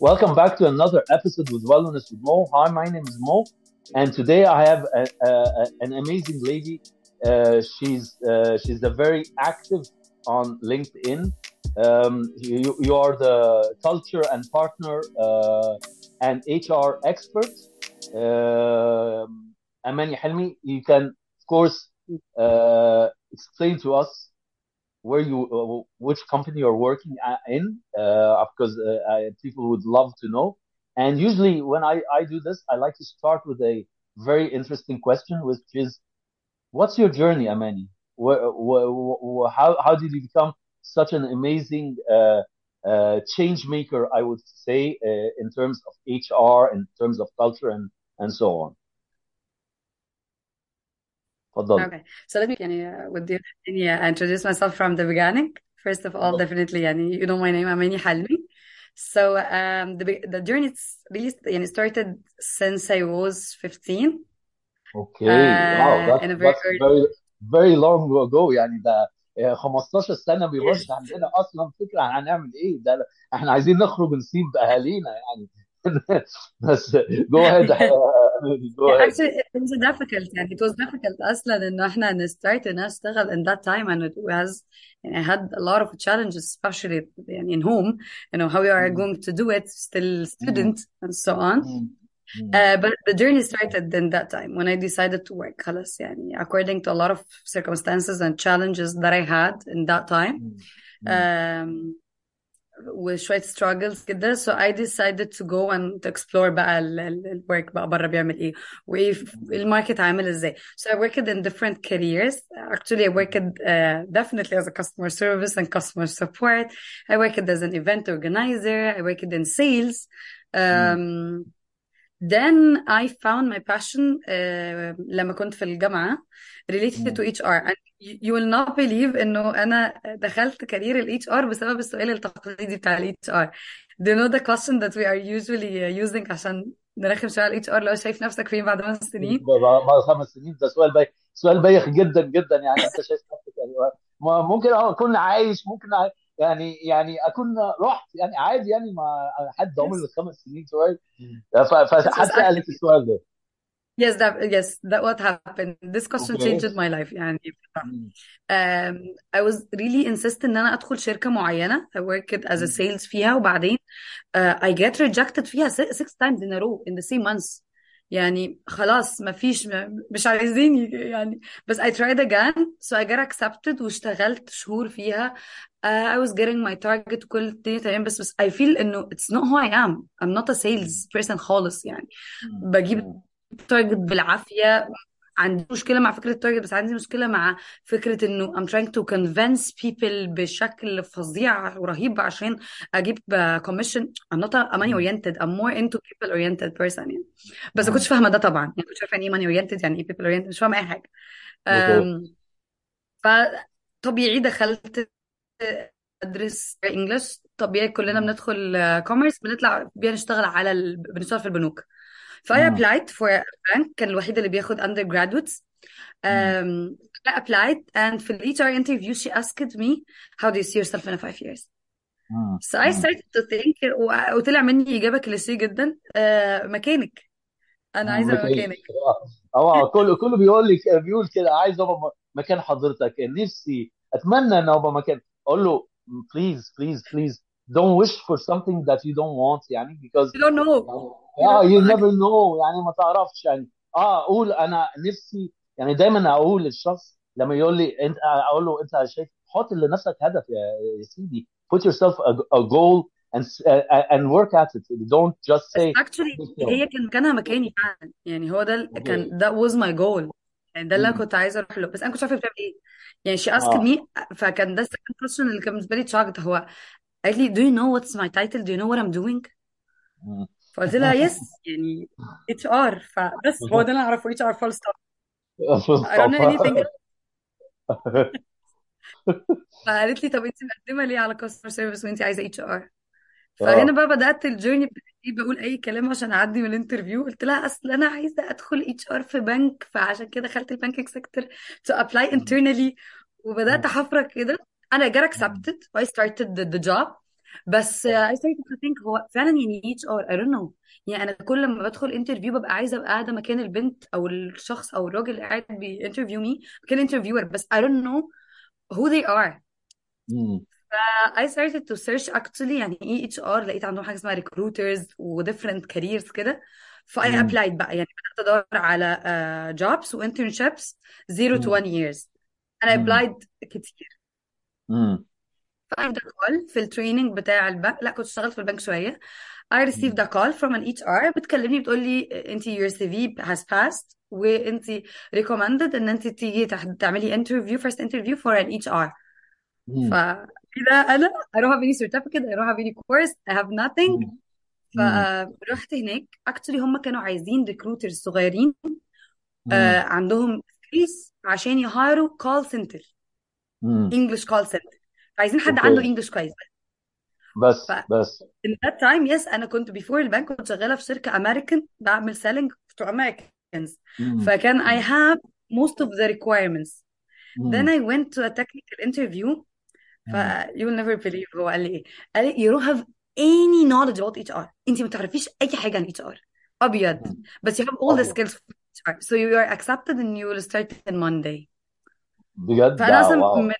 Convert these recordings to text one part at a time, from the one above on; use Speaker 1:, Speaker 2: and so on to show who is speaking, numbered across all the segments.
Speaker 1: Welcome back to another episode with Wellness with Mo. Hi, my name is Mo, and today I have a, a, a, an amazing lady. Uh, she's uh, she's a very active on LinkedIn. Um, you, you are the culture and partner uh, and HR expert. Um Amani Helmi, you can of course uh, explain to us where you uh, which company you're working in uh, because uh, I, people would love to know. And usually when I, I do this i like to start with a very interesting question which is what's your journey amani? Wh- wh- wh- how, how did you become such an amazing uh, uh, change maker i would say uh, in terms of hr in terms of culture and, and so on تفضل
Speaker 2: Okay, so let me يعني uh, with you yeah, introduce myself from the beginning. First of all, definitely يعني you know my name Amani Halmi. So um, the be- the journey is really يعني started since I was 15
Speaker 1: Okay, wow,
Speaker 2: uh,
Speaker 1: that's
Speaker 2: in a very
Speaker 1: that's
Speaker 2: early
Speaker 1: very very long ago يعني ده آه، 15 سنة بيبقاش
Speaker 2: yes
Speaker 1: عندنا أصلا فكرة عن هنعمل إيه ده إحنا عايزين نخرج نسيب أهالينا يعني بس go ahead go
Speaker 2: Yeah,
Speaker 1: ahead
Speaker 2: actually it was difficult يعني it was difficult أصلا إنه إحنا نستart إن نشتغل in that time and it was يعني I had a lot of challenges especially يعني in home you know how we are
Speaker 1: مم.
Speaker 2: going to do it still
Speaker 1: مم.
Speaker 2: student and so on
Speaker 1: مم. مم.
Speaker 2: Uh, but the journey started in that time when I decided to work خلاص يعني according to a lot of circumstances and challenges that I had in that time
Speaker 1: مم. مم.
Speaker 2: um, وشوية struggles كده so I decided to go and to explore بقى ال- ال- ال- work بقى بره بيعمل ايه وايه ف- الماركت عامل ازاي so I worked in different careers actually I worked uh, definitely as a customer service and customer support I worked as an event organizer I worked in sales
Speaker 1: مم.
Speaker 2: um, Then I found my passion uh, لما كنت في الجامعة related to
Speaker 1: مم.
Speaker 2: HR and you will not believe إنه أنا دخلت كارير ال HR بسبب السؤال التقليدي بتاع ال HR Do you know the question that we are usually using عشان نرخم شوية على ال HR لو شايف نفسك فين بعد خمس سنين؟
Speaker 1: بعد خمس سنين. ده سؤال بايخ سؤال بايخ جدا جدا. يعني أنت شايف نفسك يعني ممكن أه أكون عايش ممكن يعني يعني أكون رحت يعني عادي يعني ما حد عمر
Speaker 2: Yes.
Speaker 1: الخمس سنين سؤال. ف-
Speaker 2: This was
Speaker 1: فحد سألك
Speaker 2: actually
Speaker 1: السؤال ده.
Speaker 2: Yes that yes that what happened this question
Speaker 1: أوكي
Speaker 2: changed my life يعني um, I was really insistent ان أنا ادخل شركة معينة I worked as a sales فيها وبعدين uh, I get rejected فيها six, times in a row in the same months يعني خلاص ما فيش مش عايزين يعني بس I tried again so I got accepted واشتغلت شهور فيها uh, I was getting my target كل الدنيا تمام بس بس I feel انه it's not who I am I'm not a sales person خالص يعني. بجيب
Speaker 1: مم.
Speaker 2: تارجت بالعافية. عندي مشكلة مع فكرة ال target بس عندي مشكلة مع فكرة إنه I'm trying to convince people بشكل فظيع ورهيب عشان أجيب commission. I'm not a money oriented. I'm more into people oriented person يعني. بس ما كنتش
Speaker 1: مم.
Speaker 2: فاهمة ده طبعا. يعني كنتش عارفة يعني إيه money oriented يعني إيه people oriented. مش فاهمة
Speaker 1: أي
Speaker 2: أم، فطبيعي دخلت أدرس English طبيعي كلنا. بندخل commerce بنطلع بنشتغل على ال... بنشتغل في البنوك. ف
Speaker 1: I
Speaker 2: applied for a bank كان الوحيد اللي بياخد undergraduates.
Speaker 1: مم.
Speaker 2: um, I applied and في ال HR interview she asked me how do you see yourself in five years. so I started to think و- وطلع مني إجابة كليشيه جدا. uh, مكانك أنا عايزة أبقى
Speaker 1: مكانك
Speaker 2: مكانك
Speaker 1: آه كله كله بيقول لي بيقول كده عايز أبقى م- مكان حضرتك. نفسي أتمنى إن أبقى مكان. أقول له please please please. Don't wish for something that you don't want يعني because
Speaker 2: you don't know. You
Speaker 1: آه
Speaker 2: don't
Speaker 1: you
Speaker 2: know.
Speaker 1: never know يعني ما تعرفش يعني. آه أقول أنا نفسي يعني دايما أقول للشخص لما يقول لي أنت أقول له أنت شايف حط لنفسك هدف يا يا سيدي. Put yourself a, a goal and uh, and work at it. Don't just
Speaker 2: بس
Speaker 1: say
Speaker 2: actually هي كان مكانها مكاني فعلا. يعني هو ده ال-
Speaker 1: أوكي
Speaker 2: كان that was my goal. يعني ده اللي أنا
Speaker 1: مم.
Speaker 2: كنت عايزه أروح له. بس أنا كنت عارفة بتعمل إيه. يعني she asked
Speaker 1: آه.
Speaker 2: me فكان ده second question اللي كان بالنسبة لي shocked. هو قالت لي do you know what's my title? Do you know what I'm doing. فقلت لها yes يعني HR بس هو ده اللي أعرفه. HR full stop I don't know anything else. فقالت لي طب انت مقدمة ليه على customer service وانت عايزة HR فهنا
Speaker 1: آه
Speaker 2: بقى بدأت ال journey بتاعتي بقول أي كلام عشان أعدي من ال interview. قلت لها أصل أنا عايزة أدخل HR في بنك فعشان كده دخلت ال banking sector to apply internally. وبدأت أحفرك كده. أنا got accepted I started the, the job. بس I started to think هو فعلا يعني HR I don't know. يعني أنا كل ما بدخل interview ببقى عايزة أبقى قاعدة مكان البنت أو الشخص أو الراجل اللي قاعد بي interview me مكان interviewer بس I don't know who they are.
Speaker 1: مم.
Speaker 2: I started to search actually يعني إيه HR لقيت عندهم حاجة اسمها recruiters و different careers كده. ف I
Speaker 1: مم.
Speaker 2: applied بقى. يعني بدأت أدور على uh, jobs و internships 0 to
Speaker 1: مم.
Speaker 2: 1 years.
Speaker 1: أنا
Speaker 2: applied كتير.
Speaker 1: مم.
Speaker 2: ف I had a call في ال training بتاع البنك لا كنت اشتغلت في البنك شوية I received a call from an HR بتكلمني بتقول لي انت your CV has passed وانت recommended ان انت تيجي تعملي interview first interview for an HR. فكده أنا I don't have any certificate I don't have any course I have nothing
Speaker 1: مم. مم.
Speaker 2: فرحت هناك actually هم كانوا عايزين recruiters صغيرين. آه عندهم skills عشان يهايروا call center
Speaker 1: مم.
Speaker 2: English call center فعايزين حد عنده
Speaker 1: اوكي
Speaker 2: English كويس
Speaker 1: بس
Speaker 2: ف
Speaker 1: بس
Speaker 2: in that time yes انا كنت before البنك كنت شغاله في شركه American بعمل selling to Americans
Speaker 1: مم.
Speaker 2: فكان I have most of the requirements then
Speaker 1: مم.
Speaker 2: I went to a technical interview ف
Speaker 1: مم.
Speaker 2: you will never believe هو قال لي ايه قال لي you don't have any knowledge about HR انت ما تعرفيش اي حاجه عن HR ابيض
Speaker 1: مم.
Speaker 2: بس you have all the
Speaker 1: ابيض
Speaker 2: skills for HR so you are accepted and you will start on Monday
Speaker 1: بجد؟
Speaker 2: فأنا
Speaker 1: ده
Speaker 2: أصلا
Speaker 1: واو.
Speaker 2: من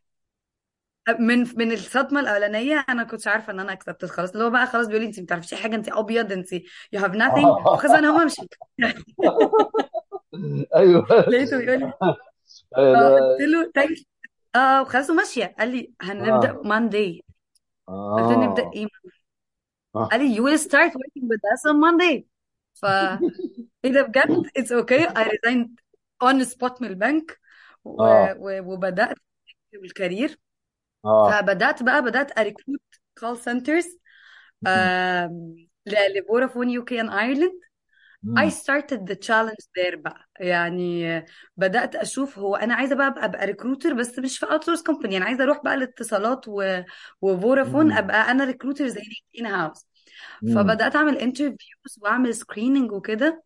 Speaker 2: من من الصدمة الأولانية أنا كنتش عارفة إن أنا accepted خلاص. اللي هو بقى خلاص بيقول لي انت ما تعرفيش أي حاجة انت أبيض انت you have nothing. فخلاص أنا هقوم امشي
Speaker 1: أيوه.
Speaker 2: لقيته بيقول لي آه قلت له thank آه وخلاص وماشية. قال لي هنبدأ
Speaker 1: آه.
Speaker 2: Monday. قلت له نبدأ
Speaker 1: آه
Speaker 2: إيه
Speaker 1: آه.
Speaker 2: قال لي you will start working with us on Monday. ف إيه ده بجد؟ It's okay. I resigned on spot من البنك. و...
Speaker 1: آه.
Speaker 2: و... وبدأت ال
Speaker 1: career. آه.
Speaker 2: فبدأت بقى بدأت أ recruit call centers ل Vodafone UK and Ireland I
Speaker 1: مم.
Speaker 2: started the challenge there بقى. يعني بدأت أشوف هو أنا عايزة بقى أبقى, أبقى recruiter بس مش في outsource company أنا عايزة أروح بقى الاتصالات و... وفودافون
Speaker 1: مم.
Speaker 2: أبقى أنا recruiter زي in-house
Speaker 1: مم.
Speaker 2: فبدأت أعمل interviews وأعمل screening وكده.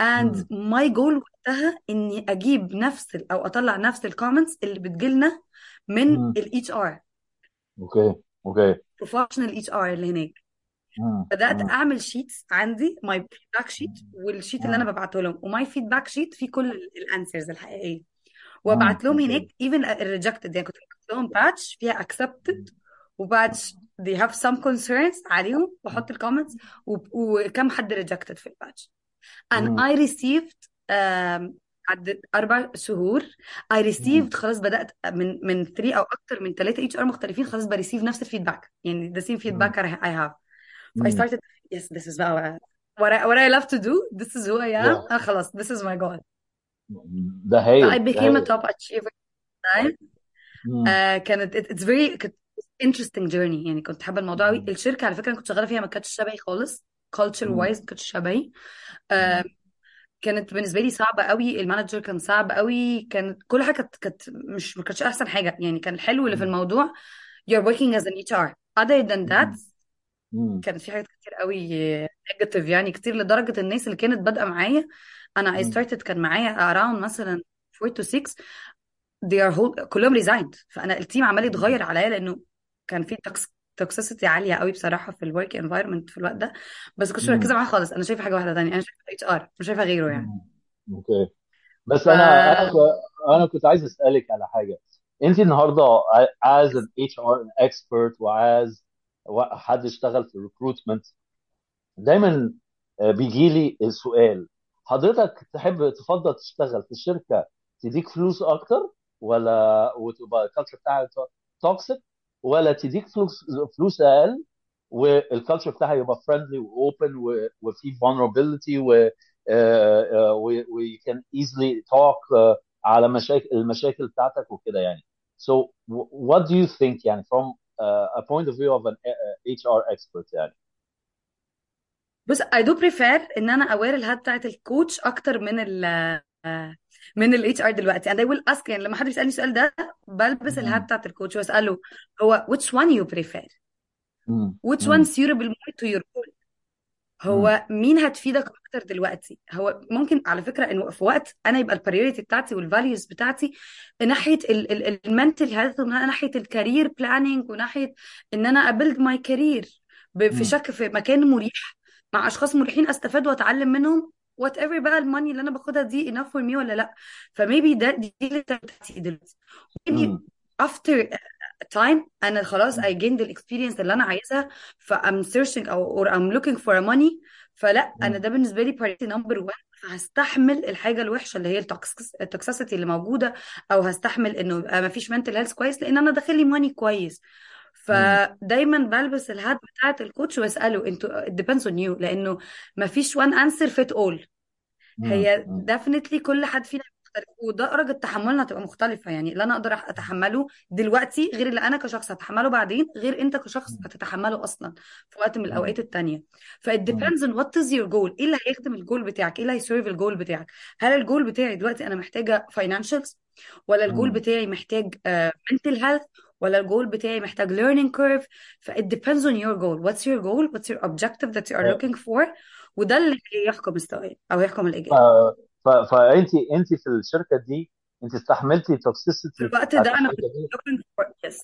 Speaker 2: And my goal وقتها إني أجيب نفس ال- أو أطلع نفس ال comments اللي بتجيلنا من
Speaker 1: مم.
Speaker 2: ال HR
Speaker 1: okay okay
Speaker 2: professional HR اللي هناك
Speaker 1: مم. مم.
Speaker 2: أعمل sheets عندي my feedback sheet وال sheet اللي
Speaker 1: مم.
Speaker 2: ببعته لهم و my feedback sheet فيه كل ال answers الحقيقية
Speaker 1: مم.
Speaker 2: وابعت لهم
Speaker 1: okay
Speaker 2: هناك even ال rejected يعني كنت بكتب لهم batch فيها accepted و batch they have some concerns عليهم واحط ال comments وكم حد rejected في ال batch and
Speaker 1: مم.
Speaker 2: I received عدت أربع شهور. I
Speaker 1: مم.
Speaker 2: received خلاص بدأت من من 3 أو أكتر من 3 HR مختلفين خلاص ب receive نفس ال feedback
Speaker 1: يعني
Speaker 2: feedback I have. So I
Speaker 1: مم.
Speaker 2: started yes this is بقى what I, what I love to do. This is who I am.
Speaker 1: Yeah.
Speaker 2: آه خلاص this is my goal.
Speaker 1: ده
Speaker 2: I
Speaker 1: هايل ده
Speaker 2: became a top achiever time
Speaker 1: مم.
Speaker 2: آه كانت it, it's very كانت interesting journey. يعني كنت حابة الموضوع قوي
Speaker 1: مم.
Speaker 2: الشركة على فكرة أنا كنت شغالة فيها ما كانتش شبهي خالص. Culture wise ما كانتش شبهي.
Speaker 1: مم.
Speaker 2: كانت بالنسبة لي صعبة قوي المانجر كان صعب قوي كانت كل حاجة كانت كانت مش ما كانتش أحسن حاجة يعني كان الحلو اللي في. الموضوع you're working as an HR other than that. كانت في حاجات كتير قوي negative يعني كتير لدرجة الناس اللي كانت بادئة معايا أنا I
Speaker 1: مم.
Speaker 2: started كان معايا around مثلا 4 to 6 they are whole كلهم resigned فأنا ال team عمال يتغير عليا لأنه كان في toxicity عالية قوي بصراحة في ال work environment في الوقت ده. بس كنتش
Speaker 1: مركزة.
Speaker 2: معاه خالص. أنا شايفة حاجة واحدة تانية. أنا شايفة HR مش شايفة غيره يعني.
Speaker 1: okay. بس أنا أنا كنت عايز أسألك على حاجة. انت النهارده as an HR expert وعاز حد اشتغل في recruitment دايما بيجي لي السؤال حضرتك تحب تفضل تشتغل في شركة تديك فلوس أكتر ولا وتبقى ال culture بتاعها toxic ولا تديك فلوس فلوس أقل وال culture بتاعها يبقى friendly و open وفي vulnerability و we can talk uh, على مشاكل المشاكل بتاعتك وكده يعني. So what do you think يعني from uh, a point of view of an uh, HR expert يعني؟
Speaker 2: بص I do prefer إن أنا أ wear ال hat بتاعت ال coach أكتر من ال من ال HR دلوقتي. And I will ask يعني لما حد بيسألني السؤال ده بلبس ال
Speaker 1: hat.
Speaker 2: بتاعت ال coach وأسأله هو which one you prefer which one suitable more to your goal. هو مين هتفيدك أكتر دلوقتي؟ هو ممكن على فكرة إنه في وقت أنا يبقى ال priority بتاعتي وال values بتاعتي ناحية ال mental health وناحيه ال career planning وناحية إن أنا أ build my career في
Speaker 1: مم.
Speaker 2: شك في مكان مريح مع أشخاص مريحين أستفاد وأتعلم منهم. whatever بقى ال money اللي أنا باخدها دي enough for me ولا لأ ف maybe ده دي اللي بتاعتي دلوقتي maybe after time أنا خلاص I gained the experience اللي أنا عايزها ف I'm searching أو or I'm looking for money فلأ
Speaker 1: أنا.
Speaker 2: ده بالنسبة لي priority number one فهستحمل الحاجة الوحشة اللي هي ال toxicity اللي موجودة أو هستحمل إنه يبقى ما فيش mental health كويس لأن أنا داخل لي money كويس. فدايما بلبس ال hat بتاعت ال coach واسأله أنتوا it depends on you. لأنه ما فيش one answer fit all.
Speaker 1: مم.
Speaker 2: هي definitely كل حد فينا مختلف. ودرجة تحملنا هتبقى مختلفة. يعني اللي أنا أقدر أتحمله دلوقتي غير اللي أنا كشخص هتحمله بعدين غير أنت كشخص. هتتحمله أصلا في وقت من
Speaker 1: مم.
Speaker 2: الأوقات التانية. ف it
Speaker 1: مم.
Speaker 2: depends on what is your goal. إيه اللي هيخدم الجول بتاعك؟ إيه اللي هي serve ال goal بتاعك؟ هل الجول بتاعي دلوقتي أنا محتاجة financials ولا الجول. بتاعي محتاج uh, mental health ولا الجول بتاعي محتاج learning curve. ف it depends on your goal. What's your goal? What's your objective that you are looking for? وده اللي يحكم السؤال أو يحكم. الإجابة.
Speaker 1: ف... فانت أنت في الشركة دي أنت استحملتي
Speaker 2: في
Speaker 1: ال
Speaker 2: toxicity
Speaker 1: الوقت
Speaker 2: ده أنا كنت looking for yes.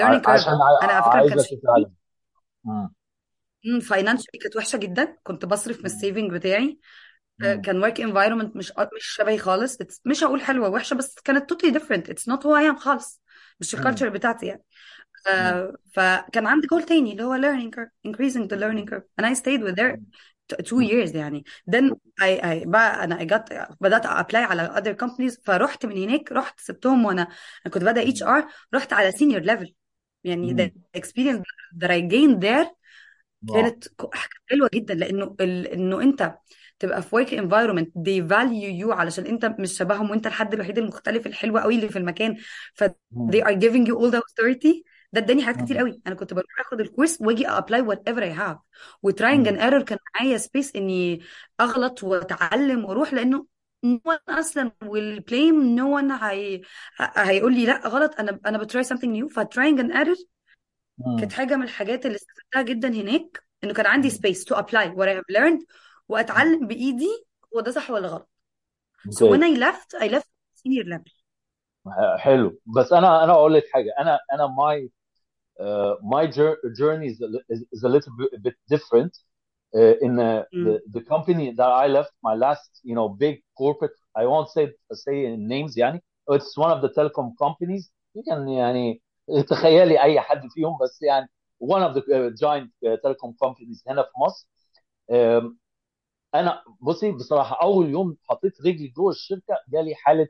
Speaker 2: learning curve.
Speaker 1: عشان
Speaker 2: أنا على فكرة
Speaker 1: عايزه تتعلم.
Speaker 2: financially كانت وحشة جدا. كنت بصرف من.
Speaker 1: ال
Speaker 2: saving بتاعي. آه،. كان work environment مش مش شبهي خالص. It's- مش هقول حلوة وحشة بس كانت totally different. It's not who I am خالص. مش.
Speaker 1: ال
Speaker 2: culture بتاعتي يعني. آه، فكان عندي جول تاني اللي هو learning curve increasing the learning curve and I stayed with there two years يعني then I, I بقى أنا I got بدأت أ apply على other companies فرحت من هناك رحت سبتهم وأنا أنا كنت بادئ HR رحت على senior level يعني
Speaker 1: مم.
Speaker 2: the experience that I gained there. كانت ك- حلوة جدا لأنه ال... إنه أنت تبقى في work environment. They value you علشان انت مش شبههم وانت الحد الوحيد المختلف الحلو قوي اللي في المكان. ف they are giving you all the authority. ده اداني حاجات كتير. قوي. أنا كنت بروح آخد الكورس واجي أ apply whatever I have و
Speaker 1: trial.
Speaker 2: and error كان معايا space إني أغلط وأتعلم وأروح لأنه no one أصلا will blame no one. هي... هيقول لي لا غلط. أنا أنا بتراي something new. ف trying and error
Speaker 1: كانت.
Speaker 2: حاجة من الحاجات اللي استفدتها جدا هناك إنه كان عندي to apply what I have learned
Speaker 1: مم.
Speaker 2: واتعلم بايدي هو ده صح ولا غلط so when
Speaker 1: okay
Speaker 2: I left I left senior level
Speaker 1: حلو بس أنا أنا أقول لك حاجة أنا أنا uh, my jour- journey is a, li- is, is a little bit, bit different uh, in uh, the the company that I left my last you know big corporate I won't say say names يعني it's one of the telecom companies you can يعني تخيلي اي حد فيهم بس يعني one of the uh, giant uh, telecom companies هنا في مصر um, أنا بصي بصراحة أول يوم حطيت رجلي جوه الشركة جالي حالة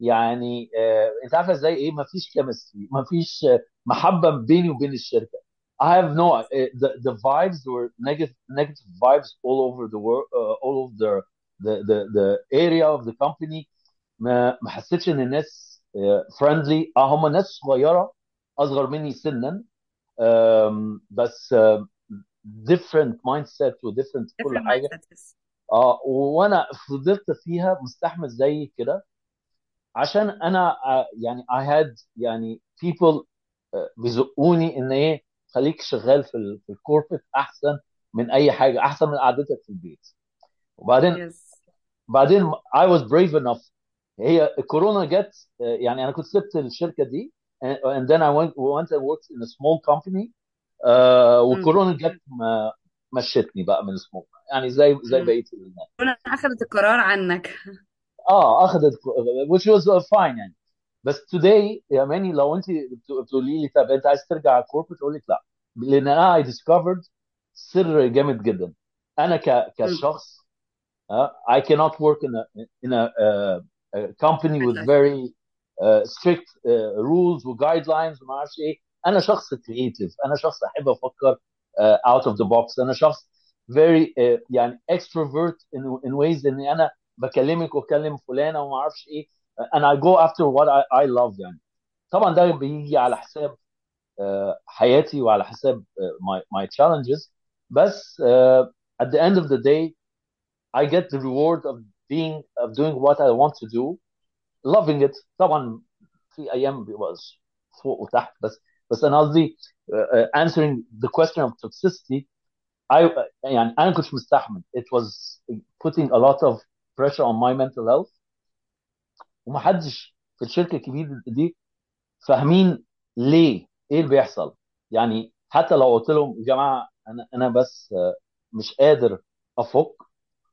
Speaker 1: يعني آه أنت عارفة إزاي إيه؟ مفيش كيمستري مفيش آه، محبة بيني وبين الشركة. I have no uh, the the vibes were negative negative vibes all over the world uh, all over the the the the area of the company. ما ما حسيتش إن الناس فريندلي آه هم ناس صغيرة أصغر مني سنا. بس آم، different mindset و different كل
Speaker 2: حاجة
Speaker 1: آه وأنا فضلت فيها مستحمل زي كده عشان أنا آه، يعني I had يعني people آه، بيزقوني إن إيه خليك شغال في ال- في ال corporate أحسن من أي حاجة أحسن من قعدتك في البيت. وبعدين
Speaker 2: yes.
Speaker 1: بعدين I was brave enough. هي الكورونا جت آه، يعني أنا كنت سبت الشركة دي and then I went went and worked in a small company. آه،
Speaker 2: مم.
Speaker 1: والكورونا جت ما مشتني بقى من سمول يعني زي زي. بقية الناس.
Speaker 2: كورونا أخذت القرار عنك.
Speaker 1: آه أخذت which was fine يعني. بس today يا ماني لو انت بت- بتقولي لي طب أنت عايز ترجع corporate أقول لك لا. لأن أنا I discovered سر جامد جدا. أنا ك. كشخص uh, I cannot work in a in a, uh, a company with very uh, strict uh, rules و guidelines وما أعرفش إيه. انا شخص creative انا شخص احب افكر uh, out of the box انا شخص very uh, يعني extrovert in, in ways اني انا بكلمك واكلم فلانه وما اعرفش ايه انا I go after what I, I love يعني طبعا ده بيجي على حساب uh, حياتي وعلى حساب uh, my my challenges بس uh, at the end of the day I get the reward of being of doing what I want to do loving it طبعا في ايام بيبقى فوق وتحت بس بس أنا قصدي uh, uh, answering the question of toxicity I يعني أنا كنتش مستحمل. It was putting a lot of pressure on my mental health. ومحدش في الشركة الكبيرة دي فاهمين ليه إيه اللي بيحصل. يعني حتى لو قلت لهم يا جماعة أنا أنا بس آه، مش قادر أفك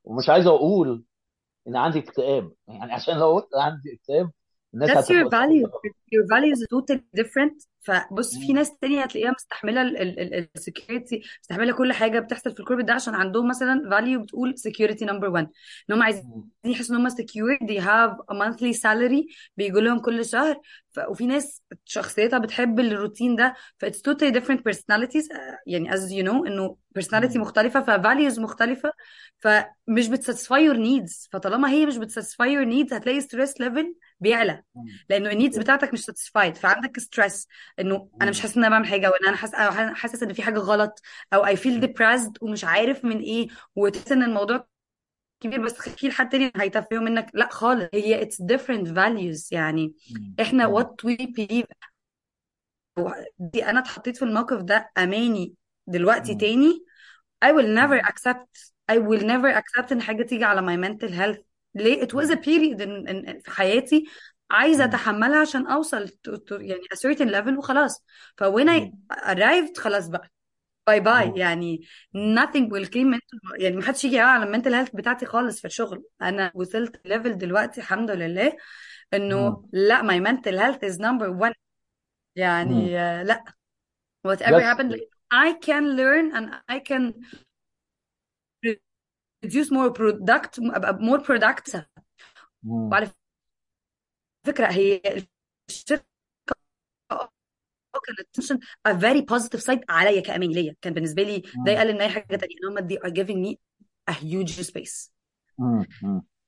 Speaker 1: ومش عايز أقول إن عندي اكتئاب. يعني عشان لو قلت عندي اكتئاب الناس
Speaker 2: That's your values. your values are totally different. فبص في. ناس تانية هتلاقيها مستحملة ال security مستحملة كل حاجة بتحصل في ال corporate ده عشان عندهم مثلا value بتقول security number one إن هم عايزين. يحسوا إن هم secure they have a monthly salary بيجوا لهم كل شهر ف... وفي ناس شخصيتها بتحب الروتين ده ف it's totally different personalities آه، يعني as you know إنه personality
Speaker 1: مم.
Speaker 2: مختلفة ف values مختلفة فمش بت satisfy your needs فطالما هي مش بت satisfy your needs هتلاقي stress level بيعلى.
Speaker 1: لأنه
Speaker 2: ال needs بتاعتك مش satisfied فعندك stress إنه أنا مش. حاسس إن أنا بعمل حاجة وإن أنا حاسس حاسس إن في حاجة غلط أو I feel depressed ومش عارف من إيه وتحس إن الموضوع كبير بس تحكي لحد تاني هيتفهموا منك. لأ خالص هي it's different values. يعني.
Speaker 1: إحنا
Speaker 2: what we believe. دي أنا اتحطيت في الموقف ده أماني دلوقتي
Speaker 1: مم.
Speaker 2: تاني. I will never accept I will never accept إن حاجة تيجي على my mental health. ليه؟ it was a period in, in, في حياتي
Speaker 1: عايزة.
Speaker 2: أتحملها عشان أوصل to, to يعني a certain level وخلاص ف when I arrived خلاص بقى bye
Speaker 1: bye.
Speaker 2: يعني nothing will came يعني محدش يجي على ال mental health بتاعتي خالص في الشغل أنا وصلت level دلوقتي الحمد لله. إنه لا my mental health is number one. يعني لا whatever
Speaker 1: That's
Speaker 2: happened I can learn and I can produce more product more productive
Speaker 1: مم.
Speaker 2: وعلى فكرة هي الشركة كانت تنشن a very positive side عليا كأماني ليا كان بالنسبة لي ده. يقلل من أي حاجة تانية ان هم they are giving me a huge space.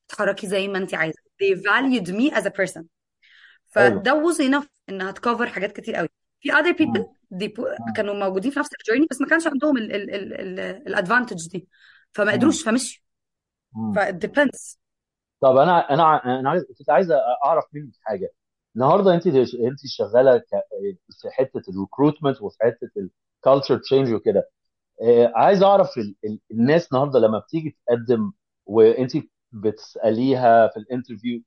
Speaker 2: تتحركي زي ما انت عايزة they valued me as a person فده was enough إنها تكفر حاجات كتير قوي في other people
Speaker 1: مم.
Speaker 2: they put,
Speaker 1: مم.
Speaker 2: كانوا موجودين في نفس الجيرني بس ما كانش عندهم ال ال ال ال الادفانتج دي فما. قدروش فمشوا
Speaker 1: مم.
Speaker 2: ف it depends
Speaker 1: طب أنا أنا أنا عايز كنت عايز أعرف منك حاجة. النهارده أنت أنت شغالة في حتة ال recruitment وفي حتة ال culture change وكده. عايز أعرف ال- ال- الناس النهارده لما بتيجي تقدم وأنت بتسأليها في ال interview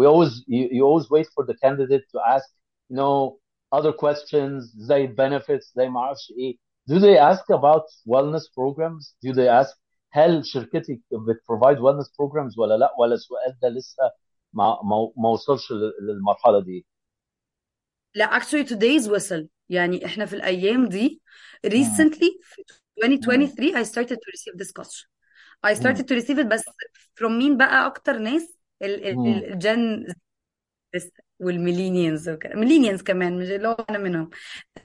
Speaker 1: we always you, you always wait for the candidate to ask you know other questions زي benefits زي ما أعرفش إيه. Do they ask about wellness programs? Do they ask هل شركتك بت provide wellness programs ولا لا؟ ولا السؤال ده لسه ما ما وصلش لل- للمرحلة دي؟
Speaker 2: لا actually today's وصل يعني إحنا في الأيام دي recently في
Speaker 1: مم.
Speaker 2: 2023 I started to receive this question I started to receive it بس from مين بقى أكتر ناس.
Speaker 1: ال
Speaker 2: Gen Z وال millennials وكده. millennials كمان مش اللي هو أنا منهم.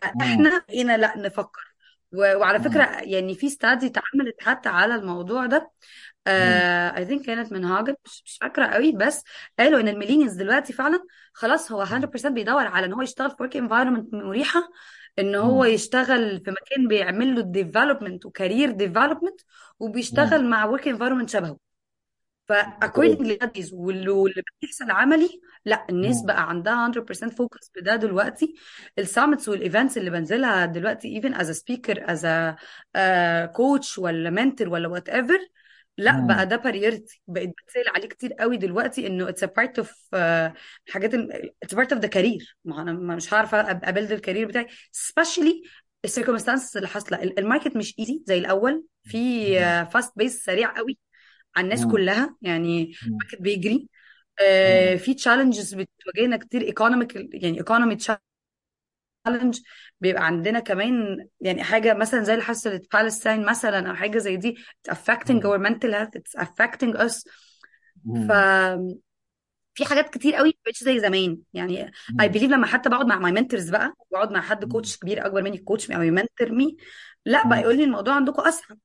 Speaker 2: إحنا بقينا لا نفكر. و- وعلى فكرة
Speaker 1: مم.
Speaker 2: يعني في study اتعملت حتى على الموضوع ده
Speaker 1: مم.
Speaker 2: I think كانت من هاجن مش مش فاكرة قوي بس قالوا إن ال millennials دلوقتي فعلا خلاص هو 100% بيدور على إن هو يشتغل في work environment مريحة إن هو
Speaker 1: مم.
Speaker 2: يشتغل في مكان بيعمل له development و career
Speaker 1: development.
Speaker 2: وبيشتغل مع work environment شبهه
Speaker 1: ف
Speaker 2: according لل studies واللي بيحصل عملي لا الناس. بقى عندها 100% focus بده دلوقتي. ال summits وال events اللي بنزلها دلوقتي even as a speaker as a coach ولا mentor ولا whatever لا بقى
Speaker 1: مم.
Speaker 2: ده priority بقيت بتسأل عليه كتير قوي دلوقتي إنه it's a part of uh, حاجات it's part of the career. ما أنا مش هعرف أ build ال career بتاعي. Especially ال circumstances اللي حاصلة. ال- ال market مش easy زي الأول. في. fast pace سريع قوي. على الناس
Speaker 1: مم.
Speaker 2: كلها يعني.
Speaker 1: ال
Speaker 2: market بيجري. آه، في challenges بتواجهنا كتير economic يعني economy challenge بيبقى عندنا كمان يعني حاجة مثلا زي اللي حصلت في Palestine مثلا أو حاجة زي دي it's affecting
Speaker 1: مم.
Speaker 2: our mental health it's affecting us ف. في حاجات كتير قوي مبقتش زي زمان يعني
Speaker 1: مم.
Speaker 2: believe لما حتى بقعد مع my mentors بقى بقعد مع حد. coach كبير أكبر مني coach أو ي mentor me لأ
Speaker 1: بقى.
Speaker 2: يقول لي الموضوع عندكم اصعب
Speaker 1: مم.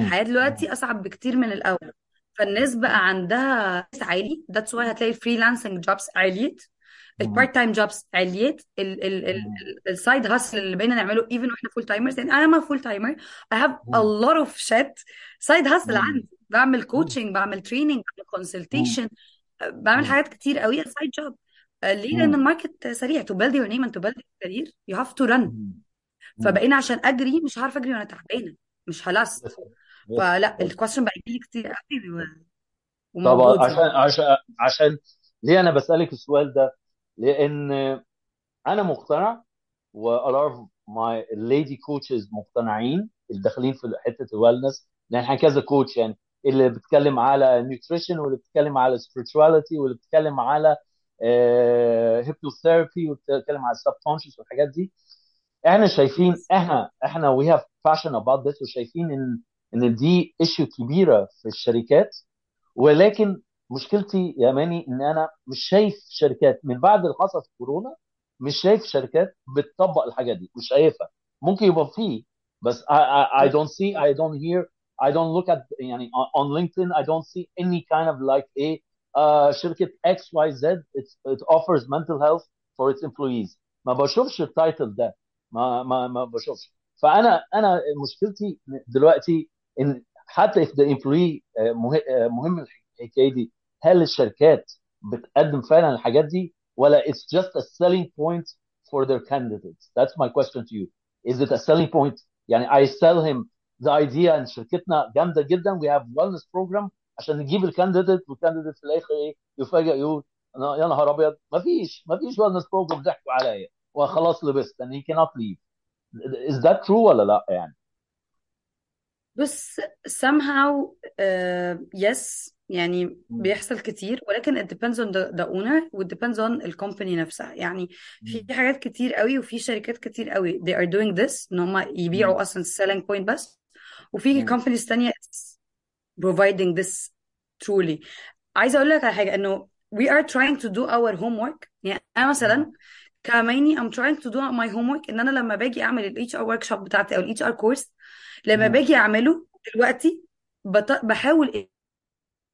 Speaker 2: الحياة دلوقتي أصعب بكتير من الأول فالناس بقى عندها عالي that's why هتلاقي ال freelancing jobs عليت
Speaker 1: مم.
Speaker 2: ال part time jobs عليت ال side hustle اللي بقينا نعمله even وإحنا full timers يعني أنا full timer have a
Speaker 1: مم.
Speaker 2: lot of shit side
Speaker 1: hustle.
Speaker 2: عندي بعمل. coaching بعمل training بعمل. consultation بعمل. حاجات كتير قوي side job ليه لأن.
Speaker 1: ال
Speaker 2: market سريع your name and to build your career you have to run
Speaker 1: مم. مم.
Speaker 2: فبقينا عشان أجري مش عارفه أجري وأنا تعبانة مش هلاست. فلا
Speaker 1: ال
Speaker 2: question بقى يجي كتير قوي وموجود
Speaker 1: عشان
Speaker 2: يعني.
Speaker 1: عشان عشان ليه أنا بسألك السؤال ده؟ لأن أنا مقتنع و a lot of my lady coaches مقتنعين اللي داخلين في حتة ال wellness لأن إحنا كذا coach يعني اللي بتتكلم على nutrition واللي بتتكلم على spirituality واللي بتتكلم على hypnotherapy وبتتكلم على ال subconscious والحاجات دي. إحنا شايفين إحنا إحنا we have passion about this وشايفين ان ان دي issue كبيرة في الشركات. ولكن مشكلتي يا أماني إن أنا مش شايف شركات من بعد اللي حصل في كورونا مش شايف شركات بتطبق الحاجة دي مش شايفها. ممكن يبقى فيه بس I, I, I don't see I don't hear I don't look at يعني on LinkedIn I don't see any kind of like a uh, شركة XYZ it, it offers mental health for its employees. ما بشوفش التايتل ده. ما ما ما بشوفش. فأنا أنا مشكلتي دلوقتي إن حتى آه، مه- آه، مهم الحكاية دي هل الشركات بتقدم فعلا الحاجات دي ولا it's just a selling point for their candidates that's my question to you. Is it a selling point? يعني I sell him the idea إن شركتنا جامدة جدا we have wellness program عشان نجيب ال candidate وال candidate في الآخر إيه؟ يفاجئ يقول يا نهار أبيض ما فيش ما فيش wellness program ضحكوا عليا. وخلاص لبست and he cannot leave is that true ولا لا يعني
Speaker 2: بص somehow uh, yes يعني. بيحصل كتير ولكن it depends on the, the owner و it depends on ال company نفسها يعني في. حاجات كتير قوي وفي شركات كتير قوي they are doing this ان هم. يبيعوا أصلا selling point بس وفي companies تانية providing this truly عايزة أقول لك على حاجة انه we are trying to do our homework يعني
Speaker 1: أنا.
Speaker 2: مثلا كأماني I'm trying to do my homework إن أنا لما باجي أعمل ال HR workshop بتاعتي أو ال HR course لما. باجي أعمله دلوقتي. بحاول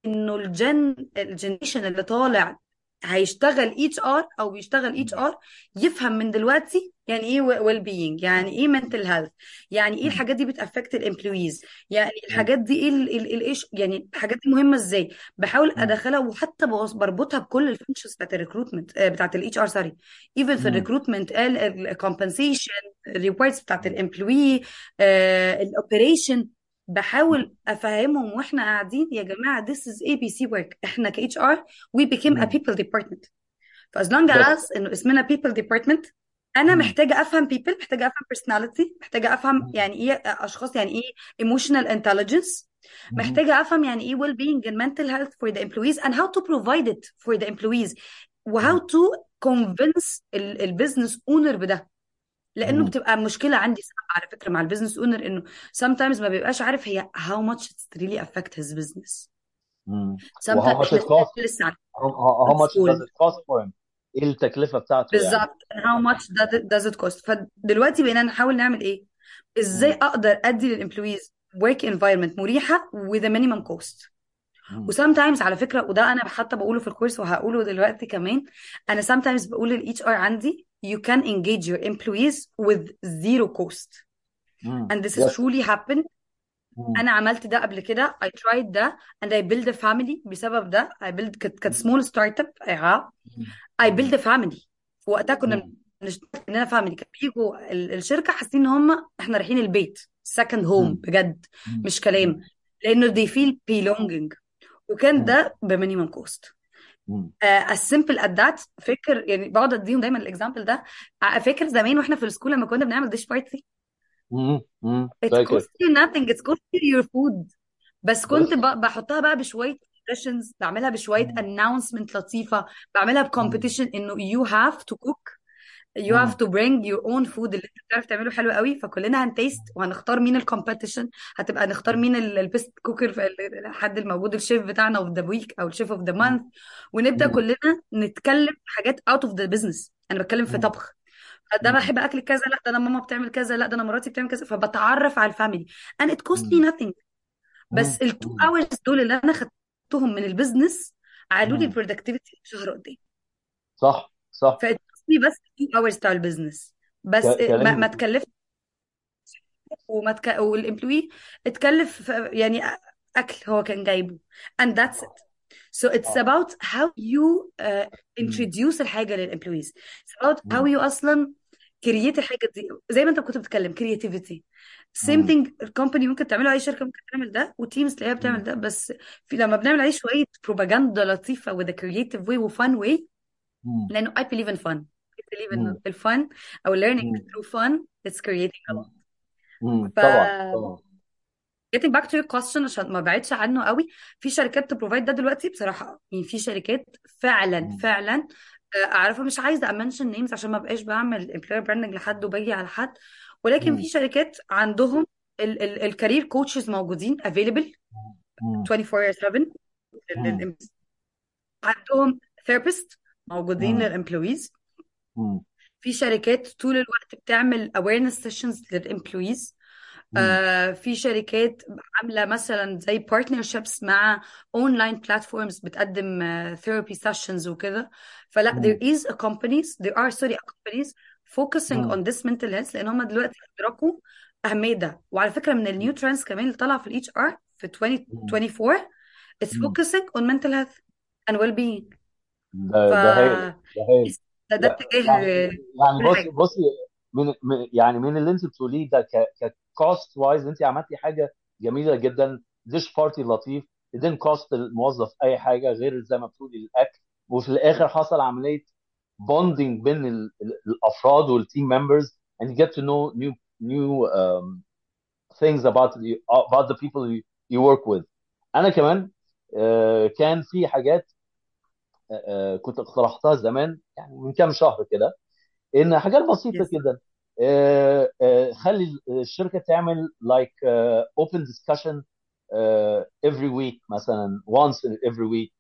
Speaker 2: إنه ال gen ال generation اللي طالع هيشتغل HR أو بيشتغل HR يفهم من دلوقتي يعني إيه well being يعني إيه mental health يعني
Speaker 1: إيه.
Speaker 2: الحاجات دي بت affect ال
Speaker 1: employees يعني.
Speaker 2: الحاجات دي إيه ال- ال- ال issue يعني الحاجات دي مهمة إزاي بحاول. أدخلها وحتى بربطها بكل ال functions بتاعت ال recruitment بتاعت ال HR sorry even في.
Speaker 1: ال
Speaker 2: recruitment ال compensation ال reports بتاعت.
Speaker 1: ال
Speaker 2: employee ال operation بحاول افهمهم وإحنا قاعدين يا جماعة this is ABC work إحنا ك HR we became a people department ف as long as انه اسمنا people department
Speaker 1: أنا.
Speaker 2: محتاجه افهم people محتاجه افهم personality محتاجه افهم. يعني إيه اشخاص يعني إيه emotional intelligence. محتاجه افهم يعني إيه well being and mental health for the employees and how to provide it for the employees و how
Speaker 1: مم.
Speaker 2: to convince ال business owner بده لأنه
Speaker 1: مم.
Speaker 2: بتبقى مشكلة عندي على فكرة مع ال business owner إنه sometimes ما بيبقاش عارف هي how much it really affect his business. و
Speaker 1: how cost
Speaker 2: لسه
Speaker 1: it cost for him? إيه التكلفة بتاعته يعني؟
Speaker 2: بالظبط. How much does it, does it cost? فدلوقتي بقينا نحاول نعمل إيه؟ إزاي.
Speaker 1: أقدر
Speaker 2: أدي لل employees work environment مريحة with a minimum cost.
Speaker 1: مم.
Speaker 2: و sometimes على فكرة وده أنا حتى بقوله في ال course وهقوله دلوقتي كمان أنا sometimes بقول لل HR عندي you can engage your employees with zero cost.
Speaker 1: مم.
Speaker 2: and this is
Speaker 1: yes.
Speaker 2: truly happened.
Speaker 1: مم.
Speaker 2: أنا عملت ده قبل كده. I tried ده. And I built a family. بسبب ده. I built كانت كانت small startup.
Speaker 1: آه.
Speaker 2: I built a family. في وقتها كنا
Speaker 1: مم.
Speaker 2: بنشتغل اننا family بيجوا ال- الشركة حاسين إن هم إحنا رايحين البيت. Second home.
Speaker 1: مم.
Speaker 2: بجد. مش كلام. لأنه they feel belonging. وكان. ده ب minimum
Speaker 1: cost
Speaker 2: as simple as that. فاكر يعني بقعد أديهم دايما ال example ده. ع- فاكر زمان وإحنا في ال school لما كنا بنعمل
Speaker 1: dish
Speaker 2: party you nothing. It costs you your food. بس كنت بحطها بقى بشوية بعملها
Speaker 1: بشوية
Speaker 2: announcement لطيفة بعملها.
Speaker 1: ب
Speaker 2: competition إنه you have to cook you have to bring your own food اللي انت بتعرف تعمله حلو قوي فكلنا هن taste وهنختار مين ال competition هتبقى نختار مين ال best cooker ال- الحد الموجود الشيف بتاعنا of the week أو الشيف of
Speaker 1: the.
Speaker 2: month ونبدأ
Speaker 1: مم.
Speaker 2: كلنا نتكلم في حاجات out of the business أنا بتكلم في. طبخ ده
Speaker 1: مم.
Speaker 2: بحب أكل كذا لأ ده أنا ماما بتعمل كذا لأ ده أنا مراتي بتعمل كذا فبتعرف على ال family and it cost me
Speaker 1: مم.
Speaker 2: nothing. بس ال two
Speaker 1: مم.
Speaker 2: hours دول اللي أنا خدتهم من ال business علوا لي.
Speaker 1: ال
Speaker 2: productivity شهر قدام
Speaker 1: صح صح
Speaker 2: فات me بس 2 hours بتاع ال business
Speaker 1: بس
Speaker 2: ما, ما تكلفش وما تك... وال employee اتكلف يعني أكل هو كان جايبه. And that's it. So it's
Speaker 1: آه.
Speaker 2: about how you uh, introduce الحاجة لل employees it's about how you أصلا create الحاجة دي. زي ما أنت كنت بتتكلم creativity. same.
Speaker 1: thing
Speaker 2: ال company ممكن تعمله أي شركة ممكن تعمل ده و teams تلاقيها بتعمل. ده. بس في لما بنعمل عليه شوية بروباجندا لطيفة with a creative way و fun way
Speaker 1: مم.
Speaker 2: لأنه I believe in fun. Believe in
Speaker 1: مم.
Speaker 2: ال fun أو
Speaker 1: learning
Speaker 2: through fun it's creating a lot. ف
Speaker 1: طبعا طبعا
Speaker 2: getting back to your question عشان ما بعدش عنه قوي في شركات ت provide ده دلوقتي بصراحة يعني في شركات فعلا. فعلا آه، اعرفها مش عايزة ا mention names عشان ما بقاش بعمل employer branding لحد وباجي على حد ولكن. في شركات عندهم ال career coaches
Speaker 1: موجودين.
Speaker 2: 24/7
Speaker 1: مم.
Speaker 2: لل- عندهم therapist موجودين.
Speaker 1: لل
Speaker 2: employees
Speaker 1: مم.
Speaker 2: في شركات طول الوقت بتعمل awareness sessions لل employees
Speaker 1: مم.
Speaker 2: آه في شركات عاملة مثلا زي partnerships مع online platforms بتقدم آه therapy sessions وكده فلا
Speaker 1: مم.
Speaker 2: there is a companies there are sorry companies focusing
Speaker 1: مم.
Speaker 2: on this mental health لأن هم دلوقتي أدركوا أهمية ده وعلى فكرة من ال new trends كمان اللي طالعة في ال HR في
Speaker 1: مم.
Speaker 2: 2024 it's focusing on mental health and well-being
Speaker 1: ده
Speaker 2: ف
Speaker 1: ده هايل ده هايل
Speaker 2: ده اتجاه
Speaker 1: يعني يعني بصي بصي من من- يعني من اللي انت بتقوليه ده ك cost wise انت عملتي حاجة جميلة جدا. dish party لطيف. then cost الموظف أي حاجة غير زي ما بتقولي الأكل. وفي الآخر حصل عملية bonding بين ال- ال- الأفراد وال team members and you get to know new new um, things about the about the people you, you work with. أنا كمان آه، كان في حاجات آه، كنت اقترحتها زمان يعني من كام شهر كده إن حاجات
Speaker 2: بسيطة
Speaker 1: كده آه، آه، خلي الشركة تعمل like open discussion every week مثلا once every week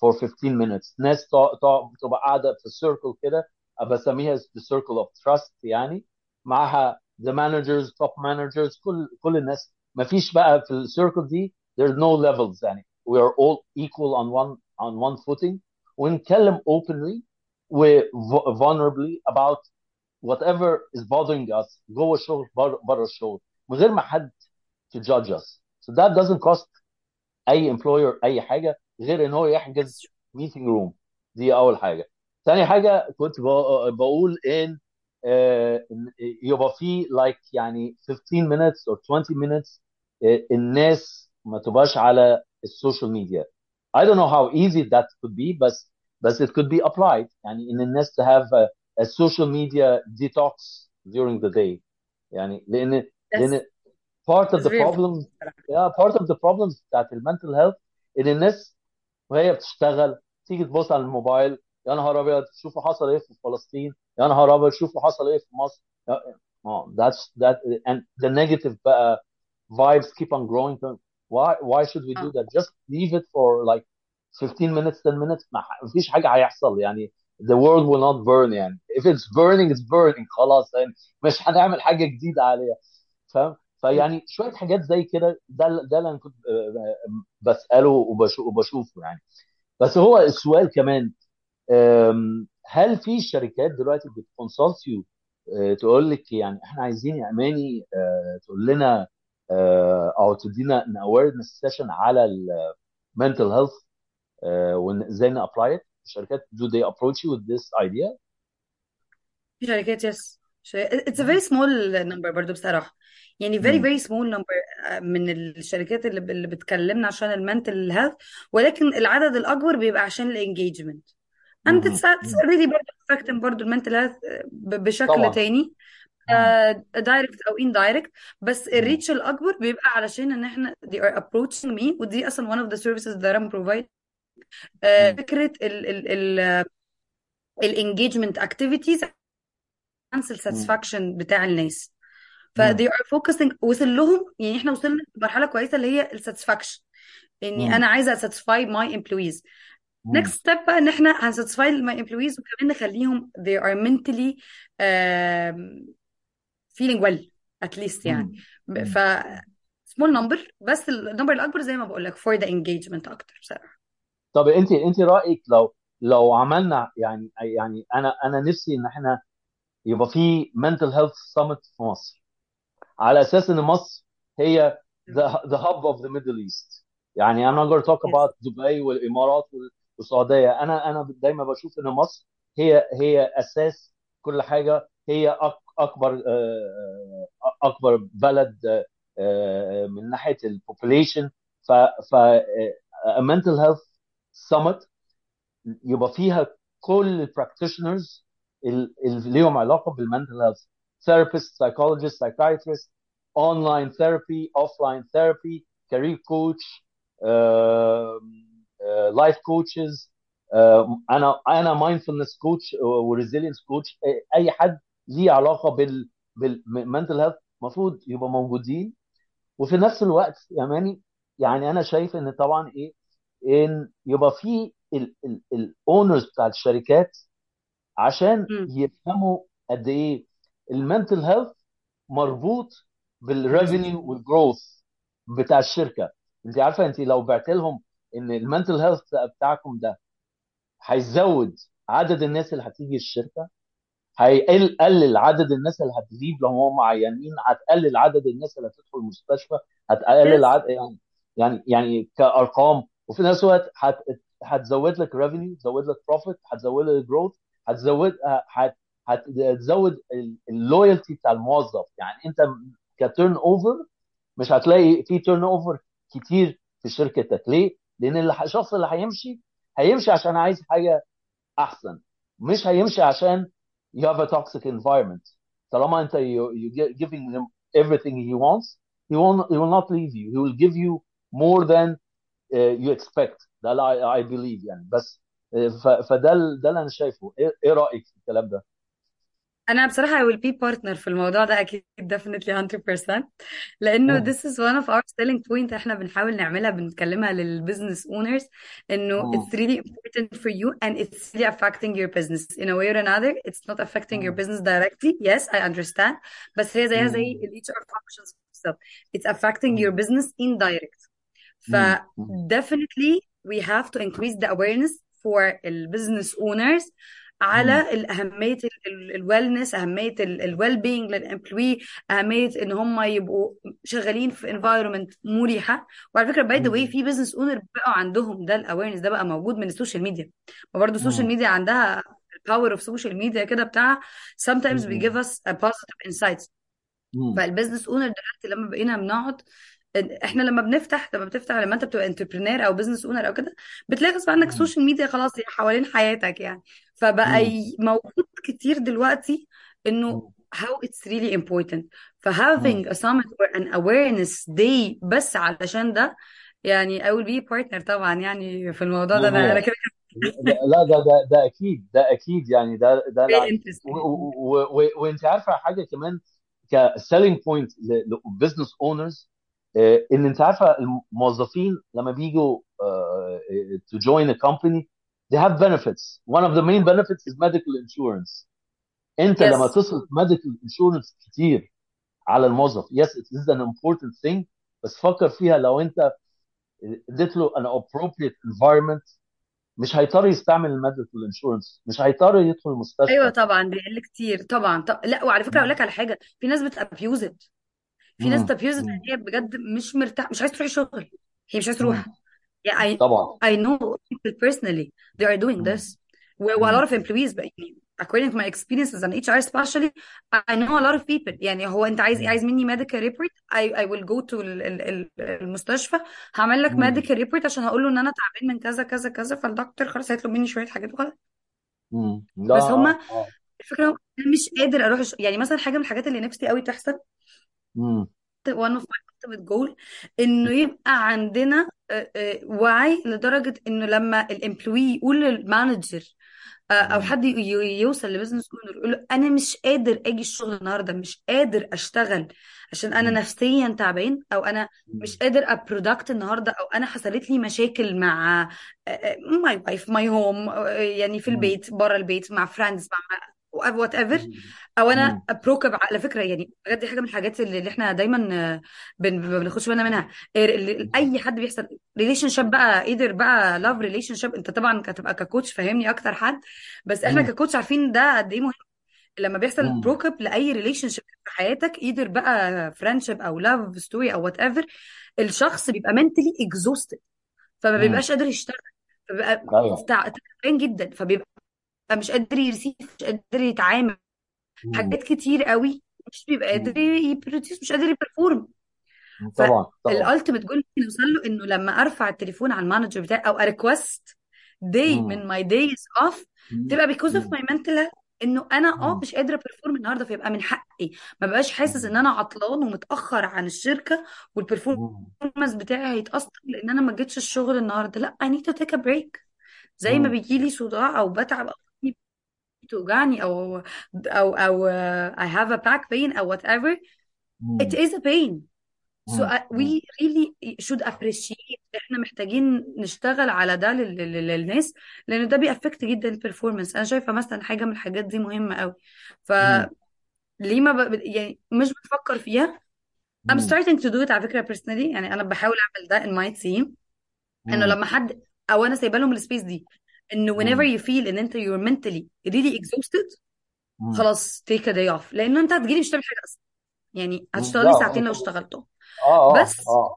Speaker 1: for 15 minutes. ناس تبقى قاعدة في circle كده بسميها the circle of trust يعني معاها the managers top managers كل كل الناس. ما فيش بقى في ال circle دي there there's no levels يعني. We are all equal on one on one footing. ونتكلم openly و vulnerably about whatever is bothering us. جوه الشغل بره بره الشغل. من غير ما حد to judge us. So that doesn't cost أي employer أي حاجة غير إن هو يحجز meeting room. دي أول حاجة. ثاني حاجة كنت بق- بقول إن آه، إن يبقى في like يعني 15 minutes or 20 minutes آه، الناس ما تبقاش على السوشيال ميديا. I don't know how easy that could be بس بس it could be applied يعني ان الناس to have a, a social media detox during the day يعني لان
Speaker 2: that's
Speaker 1: لان part of
Speaker 2: that's
Speaker 1: the
Speaker 2: very
Speaker 1: problems yeah part of the problems بتاعت المنتل هيلث ان الناس وهي بتشتغل تيجي تبص على الموبايل يا نهار ابيض شوفوا حصل ايه في فلسطين يا نهار ابيض شوفوا حصل ايه في مصر oh, that's that and the negative بقى vibes keep on growing why why should we do
Speaker 2: آه.
Speaker 1: that? Just leave it for like 15 minutes 10 minutes. ما مفيش حاجة هيحصل. يعني the world will not burn يعني. If it's burning it's burning. خلاص يعني مش هنعمل حاجة جديدة عليها. فاهم؟ فيعني شوية حاجات زي كده ده ده اللي أنا كنت آه، آه، بسأله وبشو- وبشوفه يعني. بس هو السؤال كمان هل في شركات دلوقتي بت consult you تقول لك يعني إحنا عايزين يا أماني آه، تقول لنا آه، أو تدينا an awareness session على ال mental health وازاي ن apply it الشركات do they approach you with this idea؟
Speaker 2: في شركات yes it's a very small number برضو بصراحة. يعني very small number آه، من الشركات اللي اللي بتكلمنا عشان ال mental health ولكن العدد الأكبر بيبقى عشان ال
Speaker 1: engagement
Speaker 2: it's really برضو affecting برضو ال mental health بشكل
Speaker 1: طبعا.
Speaker 2: تاني. direct أو indirect بس.
Speaker 1: ال
Speaker 2: reach الأكبر بيبقى علشان إن إحنا they are approaching me ودي أصلا one of the services that I'm provide آه،
Speaker 1: مم.
Speaker 2: فكرة ال ال ال ال engagement activities
Speaker 1: مم.
Speaker 2: ال satisfaction بتاع الناس ف they are focusing وصل لهم يعني إحنا وصلنا لمرحلة كويسة اللي هي ال satisfaction اني
Speaker 1: مم.
Speaker 2: أنا عايزة satisfy my employees
Speaker 1: مم.
Speaker 2: next step بقى إن إحنا هنساتسفاي my employees وكمان نخليهم they are mentally um, feeling well at least يعني.
Speaker 1: مم.
Speaker 2: ف small number بس النمبر الأكبر زي ما بقول لك for the engagement أكتر بصراحه
Speaker 1: طب أنت أنت رأيك لو لو عملنا يعني يعني أنا أنا نفسي إن إحنا يبقى في mental health summit في مصر. على أساس إن مصر هي the, the hub of the Middle East. يعني I'm not going to talk about دبي والإمارات وال- والسعودية. أنا أنا دايما بشوف إن مصر هي هي أساس كل حاجة. هي أك أكبر آه، آه، أكبر بلد آه، من ناحية ال population ف ف mental health summit يبقى فيها كل ال practitioners اللي ليهم علاقة بال mental health therapist psychologist psychiatrist online therapy offline therapy career coach life coaches أنا أنا mindfulness coach و resilience coach أي حد ليه علاقة بال بال mental health المفروض يبقى موجودين. وفي نفس الوقت يا أماني يعني أنا شايف إن طبعا إيه إن يبقى في ال owners بتاع الشركات عشان. يفهموا قد إيه ال mental health مربوط بال revenue وال growth بتاع الشركة. أنت عارفة أنت لو بعت لهم إن ال mental health بتاعكم ده هيزود عدد الناس اللي هتيجي الشركة هيقلل عدد الناس اللي هتزيد لو هم عيانين هتقلل عدد الناس اللي هتدخل المستشفى هتقلل عدد يعني يعني يعني كأرقام وفي نفس الوقت هت هتزود لك revenue تزود لك profit هتزود لك growth هتزود هت هتزود ال loyalty بتاع الموظف يعني انت ك turnover مش هتلاقي في turnover كتير في شركتك ليه؟ لأن الشخص اللي هيمشي هيمشي عشان عايز حاجة أحسن مش هيمشي عشان you have a toxic environment طالما انت you, you get, giving him everything he wants he will he will not leave you he will give you more than uh, you expect ده اللي I, I believe يعني بس uh, ف- فده ال- ده اللي انا شايفه ايه إيه رايك في الكلام ده؟
Speaker 2: أنا بصراحه I will be partner في الموضوع ده أكيد definitely 100%
Speaker 1: لأنه
Speaker 2: this is one of our selling point إحنا بنحاول نعملها بنكلمها للبزنس owners انه it's really important for you and it's really affecting your business in a way or another it's not affecting your business directly yes I understand بس هي زيها زي. ال HR functions بالظبط it's affecting your business indirect ف definitely we have to increase the awareness for ال business
Speaker 1: owners.
Speaker 2: على الأهمية ال wellness أهمية ال well-being لل employee أهمية إن هم يبقوا شغالين في environment مريحة وعلى فكرة by the
Speaker 1: way.
Speaker 2: في business owner بقى عندهم ده ال awareness ده بقى موجود من السوشيال ميديا وبرضه السوشيال. ميديا عندها ال power of social media كده sometimes we give
Speaker 1: مم.
Speaker 2: us a positive insights.
Speaker 1: فال
Speaker 2: business owner دلوقتي لما بقينا بنقعد إحنا لما بنفتح لما بتفتح لما انت بتبقى entrepreneur أو business owner أو كده بتلاقي غصب عنك. السوشيال ميديا خلاص هي حوالين حياتك يعني. فبقى
Speaker 1: مم.
Speaker 2: موجود كتير دلوقتي
Speaker 1: إنه
Speaker 2: how it's really important.
Speaker 1: ف
Speaker 2: having a summit or an awareness day بس علشان ده يعني I will be partner طبعا يعني في الموضوع ده. أنا أنا
Speaker 1: 100%
Speaker 2: كده
Speaker 1: لا ده ده ده أكيد ده أكيد يعني ده ده وأنت
Speaker 2: عارفة
Speaker 1: حاجة كمان ك selling point ل business owners ان انت عارفه الموظفين لما بيجوا to join a company they have benefits. One of the main benefits is medical insurance. انت لما
Speaker 2: yes
Speaker 1: تصرف medical insurance كتير على الموظف yes it is an important thing بس فكر فيها لو انت اديت له an appropriate environment مش هيضطر يستعمل ال medical insurance مش هيضطر يدخل
Speaker 2: أيوه
Speaker 1: المستشفى
Speaker 2: طبعا بيقل كتير. طبعا. طب لا وعلى فكرة أقول لك على حاجة. في ناس بت abuse في ناس
Speaker 1: مم.
Speaker 2: هي بجد مش مرتاح مش عايز تروح الشغل هي مش عايز
Speaker 1: مم.
Speaker 2: تروح. يعني I
Speaker 1: طبعا.
Speaker 2: I know people personally. They are doing
Speaker 1: مم.
Speaker 2: this. و و a lot of employees بقى يعني according to my experience as an HR especially I know a lot of people. يعني هو انت عايز إيه؟
Speaker 1: مم.
Speaker 2: عايز مني medical report I I will go to ال- ال- ال- المستشفى. هعمل لك
Speaker 1: مم.
Speaker 2: medical report عشان هقول له إن أنا تعبان من كذا كذا كذا فالدكتور خلاص هيطلب مني شوية حاجات وخلاص.
Speaker 1: مم. لا.
Speaker 2: بس هما
Speaker 1: آه. آه
Speaker 2: الفكرة هو أنا مش قادر أروح الش- يعني مثلا حاجة من الحاجات اللي نفسي قوي تحصل
Speaker 1: مم.
Speaker 2: one of my ultimate goal إنه يبقى عندنا آه، آه، وعي لدرجة إنه لما ال employee يقول لل manager آه،
Speaker 1: أو.
Speaker 2: حد ي- ي- يوصل ل business owner يقول له أنا مش قادر آجي الشغل النهارده مش قادر أشتغل عشان
Speaker 1: أنا.
Speaker 2: نفسيا تعبان أو أنا مش قادر ا product النهارده أو أنا حصلت لي مشاكل مع my wife my home يعني في. البيت بره البيت مع friends مع
Speaker 1: whatever.
Speaker 2: أو أنا.
Speaker 1: broke
Speaker 2: up على فكرة يعني بجد دي حاجة من الحاجات اللي اللي إحنا دايما آه، بناخدش بالنا منها ال- أي حد بيحصل relationship بقى قدر بقى love relationship أنت طبعا هتبقى ك coach فاهمني أكتر حد بس إحنا.
Speaker 1: ك
Speaker 2: coach عارفين ده قد إيه مهم لما بيحصل
Speaker 1: مم.
Speaker 2: broke up لأي relationship في حياتك قدر بقى friendship أو love story أو whatever الشخص بيبقى mentally exhausted فما. بيبقاش قادر يشتغل فبيبقى تع- تعبان جدا فبيبقى مش قادر ي receive مش قادر يتعامل
Speaker 1: مم.
Speaker 2: حاجات كتير قوي مش بيبقى قادر.
Speaker 1: ي
Speaker 2: produce مش قادر ي perform
Speaker 1: طبعا طبعا
Speaker 2: فال ultimate goal اللي نوصل له إنه لما أرفع التليفون على ال manager بتاعي أو ا request
Speaker 1: day.
Speaker 2: من my days
Speaker 1: off.
Speaker 2: تبقى
Speaker 1: مم.
Speaker 2: my mental health إنه أنا
Speaker 1: آه.
Speaker 2: مش قادره أ perform النهارده فيبقى من حقي ما بقاش حاسس إن أنا عطلان ومتأخر عن الشركة.
Speaker 1: وال
Speaker 2: performance بتاعي هيتأثر لأن أنا ما جيتش الشغل النهارده لأ I need to take a break زي ما. بيجي لي صداع أو بتعب أو بتوجعني أو أو أو I have a back pain أو whatever it
Speaker 1: مم.
Speaker 2: is a pain so
Speaker 1: مم.
Speaker 2: uh,
Speaker 1: مم.
Speaker 2: we really should appreciate إحنا محتاجين نشتغل على ده لل- لل- للناس لأن ده بي affect جدا ال performance أنا شايفة مثلا حاجة من الحاجات دي مهمة قوي
Speaker 1: مم.
Speaker 2: فليه ما ب... يعني مش بفكر فيها I'm starting to do it على فكرة personally يعني أنا بحاول أعمل ده in my team
Speaker 1: إنه.
Speaker 2: لما حد أو أنا سايبة لهم ال space دي انه whenever you feel إن أنت you're mentally really exhausted. خلاص take a day off. لأنه أنت هتجيلي مش هتعمل حاجة أصلا. يعني. هتشتغلي ساعتين لو اشتغلتهم
Speaker 1: آه آه
Speaker 2: بس
Speaker 1: آه.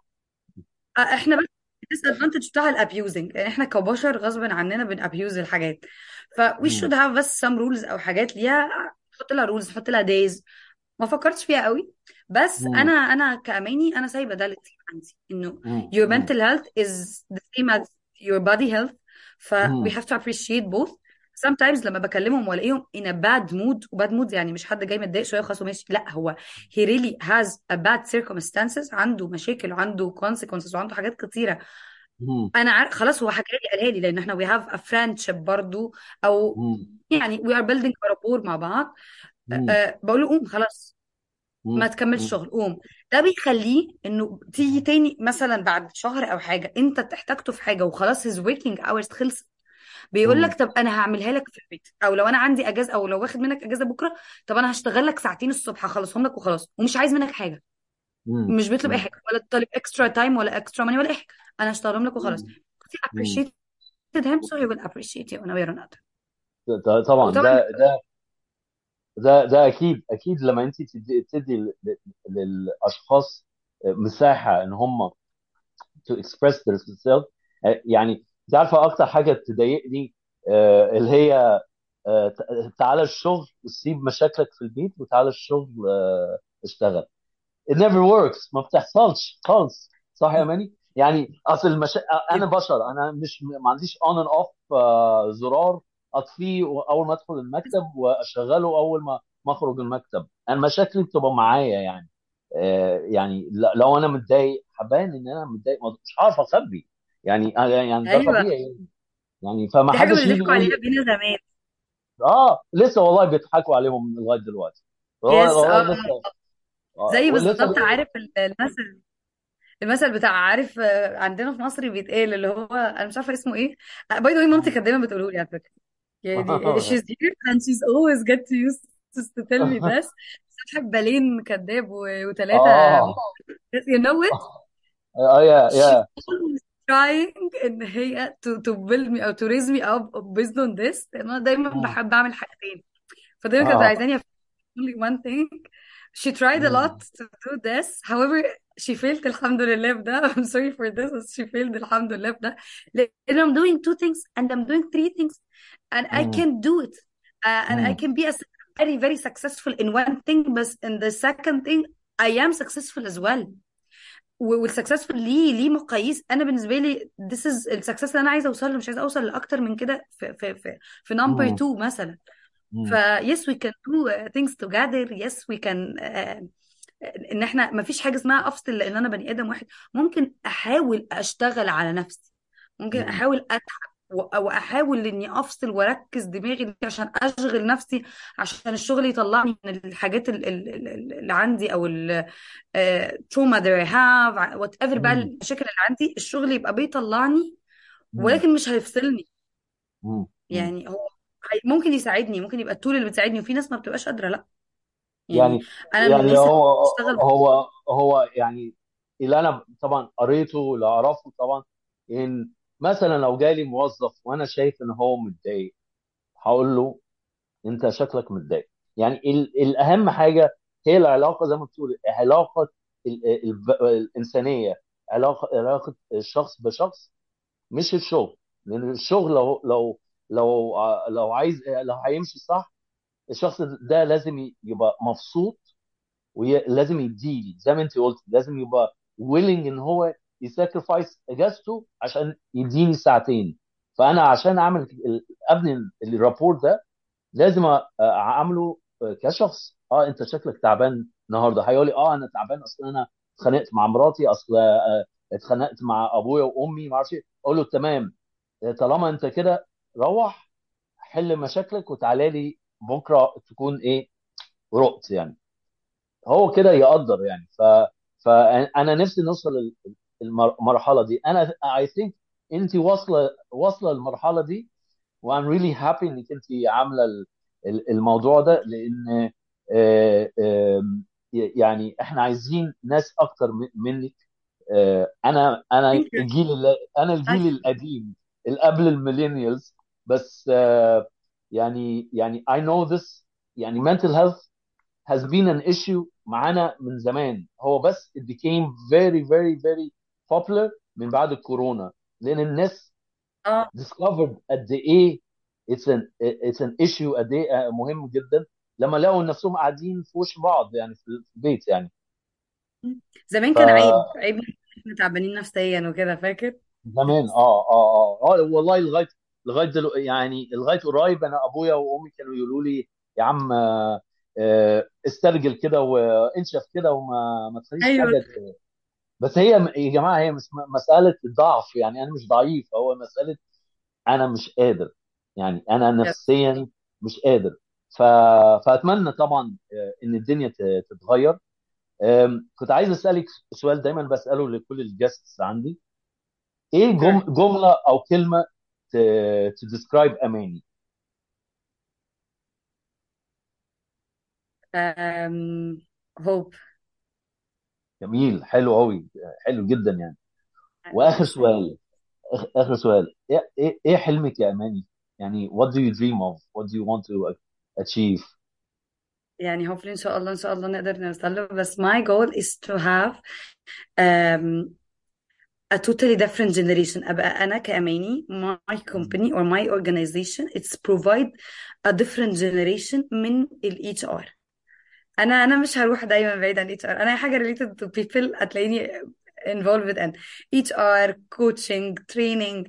Speaker 2: إحنا بس ال disadvantage بتاع ال abusing يعني إحنا كبشر غصب عننا بن abuse الحاجات. ف we should have بس some rules أو حاجات ليها نحط لها rules نحط لها days. ما فكرتش فيها قوي. بس
Speaker 1: مم.
Speaker 2: أنا أنا كأماني أنا سايبة ده لل team عندي.
Speaker 1: إنه
Speaker 2: your mental health is the same as your body health ف we have to appreciate both sometimes لما بكلمهم والاقيهم in a bad mood و bad mood يعني مش حد جاي متضايق شوية وخلاص وماشي لا هو he really has a bad circumstances عنده مشاكل وعنده consequences وعنده حاجات كتيرة
Speaker 1: مم.
Speaker 2: أنا عارف خلاص هو حكى لي قالها لي لأن إحنا we have a friendship برضو أو
Speaker 1: مم.
Speaker 2: يعني we are building a rapport مع بعض. أه بقول له قوم خلاص ما. تكملش. شغل قوم ده بيخليه إنه تيجي تاني مثلا بعد شهر أو حاجة أنت احتاجته في حاجة وخلاص his working hours خلصت بيقول لك. طب أنا هعملها لك في البيت أو لو أنا عندي أجازة أو لو واخد منك أجازة بكرة طب أنا هشتغل لك ساعتين الصبح هخلصهم لك وخلاص ومش عايز منك
Speaker 1: حاجة.
Speaker 2: مش بيطلب
Speaker 1: أي.
Speaker 2: حاجة ولا طالب extra time ولا extra money ولا أي حاجة أنا هشتغلهم لك وخلاص
Speaker 1: مم.
Speaker 2: he
Speaker 1: مم.
Speaker 2: appreciated him so he will appreciate you in a way or another
Speaker 1: ده- طبعا
Speaker 2: وطبعا
Speaker 1: ده ده ده ده أكيد أكيد لما انت تدي, تدي للأشخاص مساحة إن هم to express themselves يعني انت عارفة أكتر حاجة تضايقني آه، اللي هي آه، تعالى الشغل وسيب مشاكلك في البيت وتعالى الشغل آه، اشتغل. It never works ما بتحصلش خالص صح يا أماني؟ يعني أصل المشا... أنا بشر أنا مش ما عنديش on and off زرار أطفيه اول ما أدخل المكتب وأشغله أول ما ما أخرج المكتب. أنا مشاكلي بتبقى معايا يعني. آه، يعني لو أنا متضايق هبان إن أنا متضايق مش عارف أخبي. يعني يعني ده
Speaker 2: أيوه.
Speaker 1: طبيعي. يعني فما
Speaker 2: دي حاجة
Speaker 1: حدش
Speaker 2: اللي
Speaker 1: يجي
Speaker 2: ضحكوا
Speaker 1: يقول
Speaker 2: عليها
Speaker 1: لي
Speaker 2: بينا زمان.
Speaker 1: آه لسه والله بيضحكوا عليهم لغاية دلوقتي. والله
Speaker 2: يس
Speaker 1: والله
Speaker 2: آه
Speaker 1: لسه. آه،
Speaker 2: زي
Speaker 1: ولسه
Speaker 2: بالظبط عارف ال- المثل المثل بتاع عارف آه، عندنا في مصر بيتقال اللي هو أنا مش عارفة اسمه إيه. باي ذا واي مامتي كانت دايما بتقوله لي على فكرة. يعني she's here and she's always get to use to tell me this بتحب بالين كذاب وثلاثه
Speaker 1: اه
Speaker 2: you know it
Speaker 1: اه يا
Speaker 2: she's
Speaker 1: يا
Speaker 2: always trying ان هي to, to build me او to raise me up based on this لان انا دايما
Speaker 1: مم.
Speaker 2: بحب اعمل حاجتين فدايما كانت
Speaker 1: اه
Speaker 2: عايزاني only one thing she tried a lot
Speaker 1: مم.
Speaker 2: to do this however she failed الحمد لله في ده I'm sorry for this but she failed الحمد لله في ده لأن I'm doing two things and I'm doing three things and I
Speaker 1: مم.
Speaker 2: can do it uh, and I
Speaker 1: مم.
Speaker 2: can be a very very successful in one thing but in the second thing I am successful as well وال successful ليه ليه مقاييس أنا بالنسبة لي this is ال success اللي أنا عايزة أوصل له مش عايزة أوصل لأكتر من كده في في في في number
Speaker 1: مم.
Speaker 2: 2 مثلا ف
Speaker 1: مم.
Speaker 2: yes we can do uh, things together yes we can uh, إن إحنا ما فيش حاجة اسمها افصل لأن أنا بني آدم واحد ممكن أحاول أشتغل على نفسي ممكن
Speaker 1: مم.
Speaker 2: أحاول أتعب وأحاول إني أفصل وأركز دماغي عشان أشغل نفسي عشان الشغل يطلعني من الحاجات ال- ال- ال- اللي عندي أو ال trauma that I have whatever بقى. المشاكل اللي عندي الشغل يبقى بيطلعني. ولكن مش هيفصلني. يعني هو ممكن يساعدني ممكن يبقى ال tool اللي بتساعدني وفي ناس ما بتبقاش قادرة لأ يعني
Speaker 1: يعني
Speaker 2: أنا من
Speaker 1: يعني
Speaker 2: الناس اللي
Speaker 1: هو
Speaker 2: بتشتغل
Speaker 1: هو هو يعني اللي أنا طبعا قريته واللي أعرفه طبعا إن مثلا لو جالي موظف وأنا شايف إن هو متضايق هقول له أنت شكلك متضايق. يعني ال- الأهم حاجة هي العلاقة زي ما بتقول علاقة ال- ال- الإنسانية علاقة علاقة الشخص بشخص مش الشغل. لأن الشغل لو لو لو لو عايز لو هيمشي صح الشخص ده لازم يبقى مبسوط ولازم يديلي زي ما أنت قلت لازم يبقى willing إن هو يساكرفايس إجازته عشان يديني ساعتين. فأنا عشان أعمل أبني الرابورت ده لازم أعمله كشخص. آه أنت شكلك تعبان النهارده. هيقول لي آه أنا تعبان. أصل أنا اتخانقت مع مراتي. أصل آه، اتخانقت مع أبويا وأمي ما أعرفش إيه. أقول له تمام. طالما أنت كده روح حل مشاكلك وتعالى لي بكرة تكون إيه رقت يعني. هو كده يقدر يعني. ف فانا نفسي نوصل المرحلة دي. أنا I think انت واصلة واصلة المرحلة دي و I'm really happy إنك انت عاملة ال- ال- الموضوع ده لأن آه، آم، يعني إحنا عايزين ناس أكتر من- منك.
Speaker 2: أنا أنا.
Speaker 1: الجيل ال- أنا الجيل القديم اللي قبل ال millennials. بس يعني يعني I know this يعني mental health has been an issue معانا من زمان. هو بس it became very very very popular من بعد الكورونا. لأن الناس
Speaker 2: آه.
Speaker 1: discovered قد إيه it's an it's an issue قد إيه مهم جدا. لما لقوا نفسهم قاعدين في وش بعض يعني في البيت يعني.
Speaker 2: زمان
Speaker 1: ف
Speaker 2: كان عيب عيب إحنا تعبانين نفسيا وكده فاكر؟
Speaker 1: زمان آه آه آه آه والله لغاية لغاية دلو يعني لغاية قريب أنا أبويا وأمي كانوا يقولوا لي يا عم آه، آه، استرجل كده وانشف كده وما ما تخليش أيوه. حاجة بس هي يا جماعة هي مش مسألة ضعف يعني أنا مش ضعيف هو مسألة أنا مش قادر. يعني
Speaker 2: أنا
Speaker 1: نفسيا مش قادر. ف... فأتمنى طبعا آه، إن الدنيا تتغير. كنت عايز أسألك سؤال دايما بسأله لكل ال guests عندي. إيه جم...
Speaker 2: جملة
Speaker 1: أو كلمة ت... ت describe أماني؟
Speaker 2: um, hope.
Speaker 1: جميل حلو قوي حلو جدا يعني واخر سؤال اخر سؤال إيه إيه إيه حلمك يا اماني يعني what do you dream of what do you want to achieve
Speaker 2: يعني hopefully ان شاء الله ان شاء الله نقدر نوصل له بس my goal is to have um, a totally different generation أبقى أنا كأماني my company or my organization it's provide a different generation من ال HR أنا أنا مش هروح دايما بعيد عن HR أنا أي حاجة related to people هتلاقيني involved in HR coaching training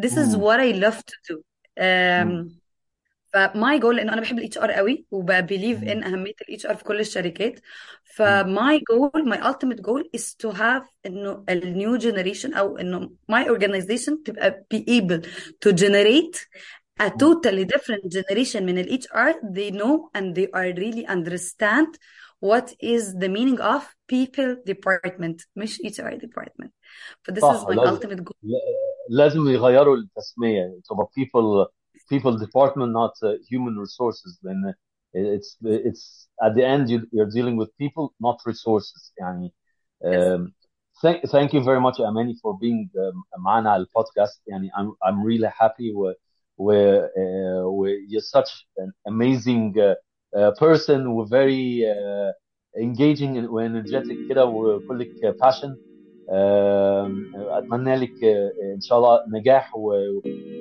Speaker 2: this is
Speaker 1: مم.
Speaker 2: what I love to do
Speaker 1: مم.
Speaker 2: um, ف my goal لأن أنا بحب ال HR قوي وب believe
Speaker 1: مم.
Speaker 2: إن أهمية ال HR في كل الشركات.
Speaker 1: ف
Speaker 2: my goal my ultimate goal is to have إنه ال new generation أو إنه my organization تبقى be able to generate a
Speaker 1: مم.
Speaker 2: totally different generation من ال HR they know and they are really understand what is the meaning of people department مش HR department but this is
Speaker 1: صح
Speaker 2: my
Speaker 1: لازم
Speaker 2: ultimate goal
Speaker 1: لازم يغيروا التسمية تبقى people people department not uh, human resources لأن it's it's at the end you, you're dealing with people not resources يعني
Speaker 2: yes
Speaker 1: um, thank thank you very much Amani for being um, معنا على البودكاست يعني I'm I'm really happy و و uh, و you're such an amazing uh, uh, person و very uh, engaging و energetic كده وكلك passion آم، اتمنى لك آه، ان شاء الله نجاح و,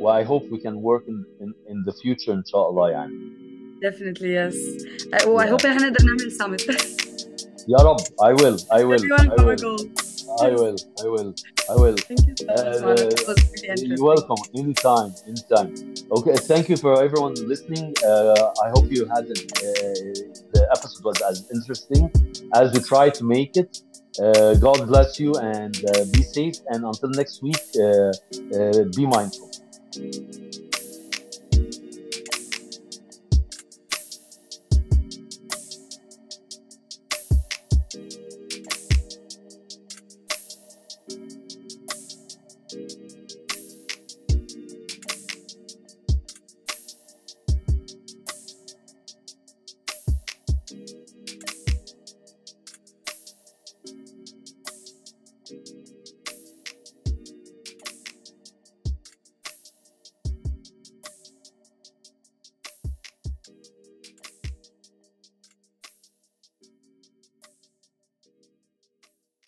Speaker 1: و I hope we can work in, in, in the future ان شاء الله يعني
Speaker 2: definitely yes I, oh, I
Speaker 1: yeah.
Speaker 2: hope ان احنا نقدر نعمل summit
Speaker 1: يا رب I will I will
Speaker 2: everyone
Speaker 1: I
Speaker 2: got a
Speaker 1: will
Speaker 2: goal
Speaker 1: I will I will I will.
Speaker 2: Thank you so much
Speaker 1: uh,
Speaker 2: Mark. It was really
Speaker 1: you're welcome. Anytime anytime. Okay thank you for everyone listening. Uh, I hope you had it, uh, the episode was as interesting as we try to make it. Uh, God bless you and uh, be safe. And until next week uh, uh, be mindful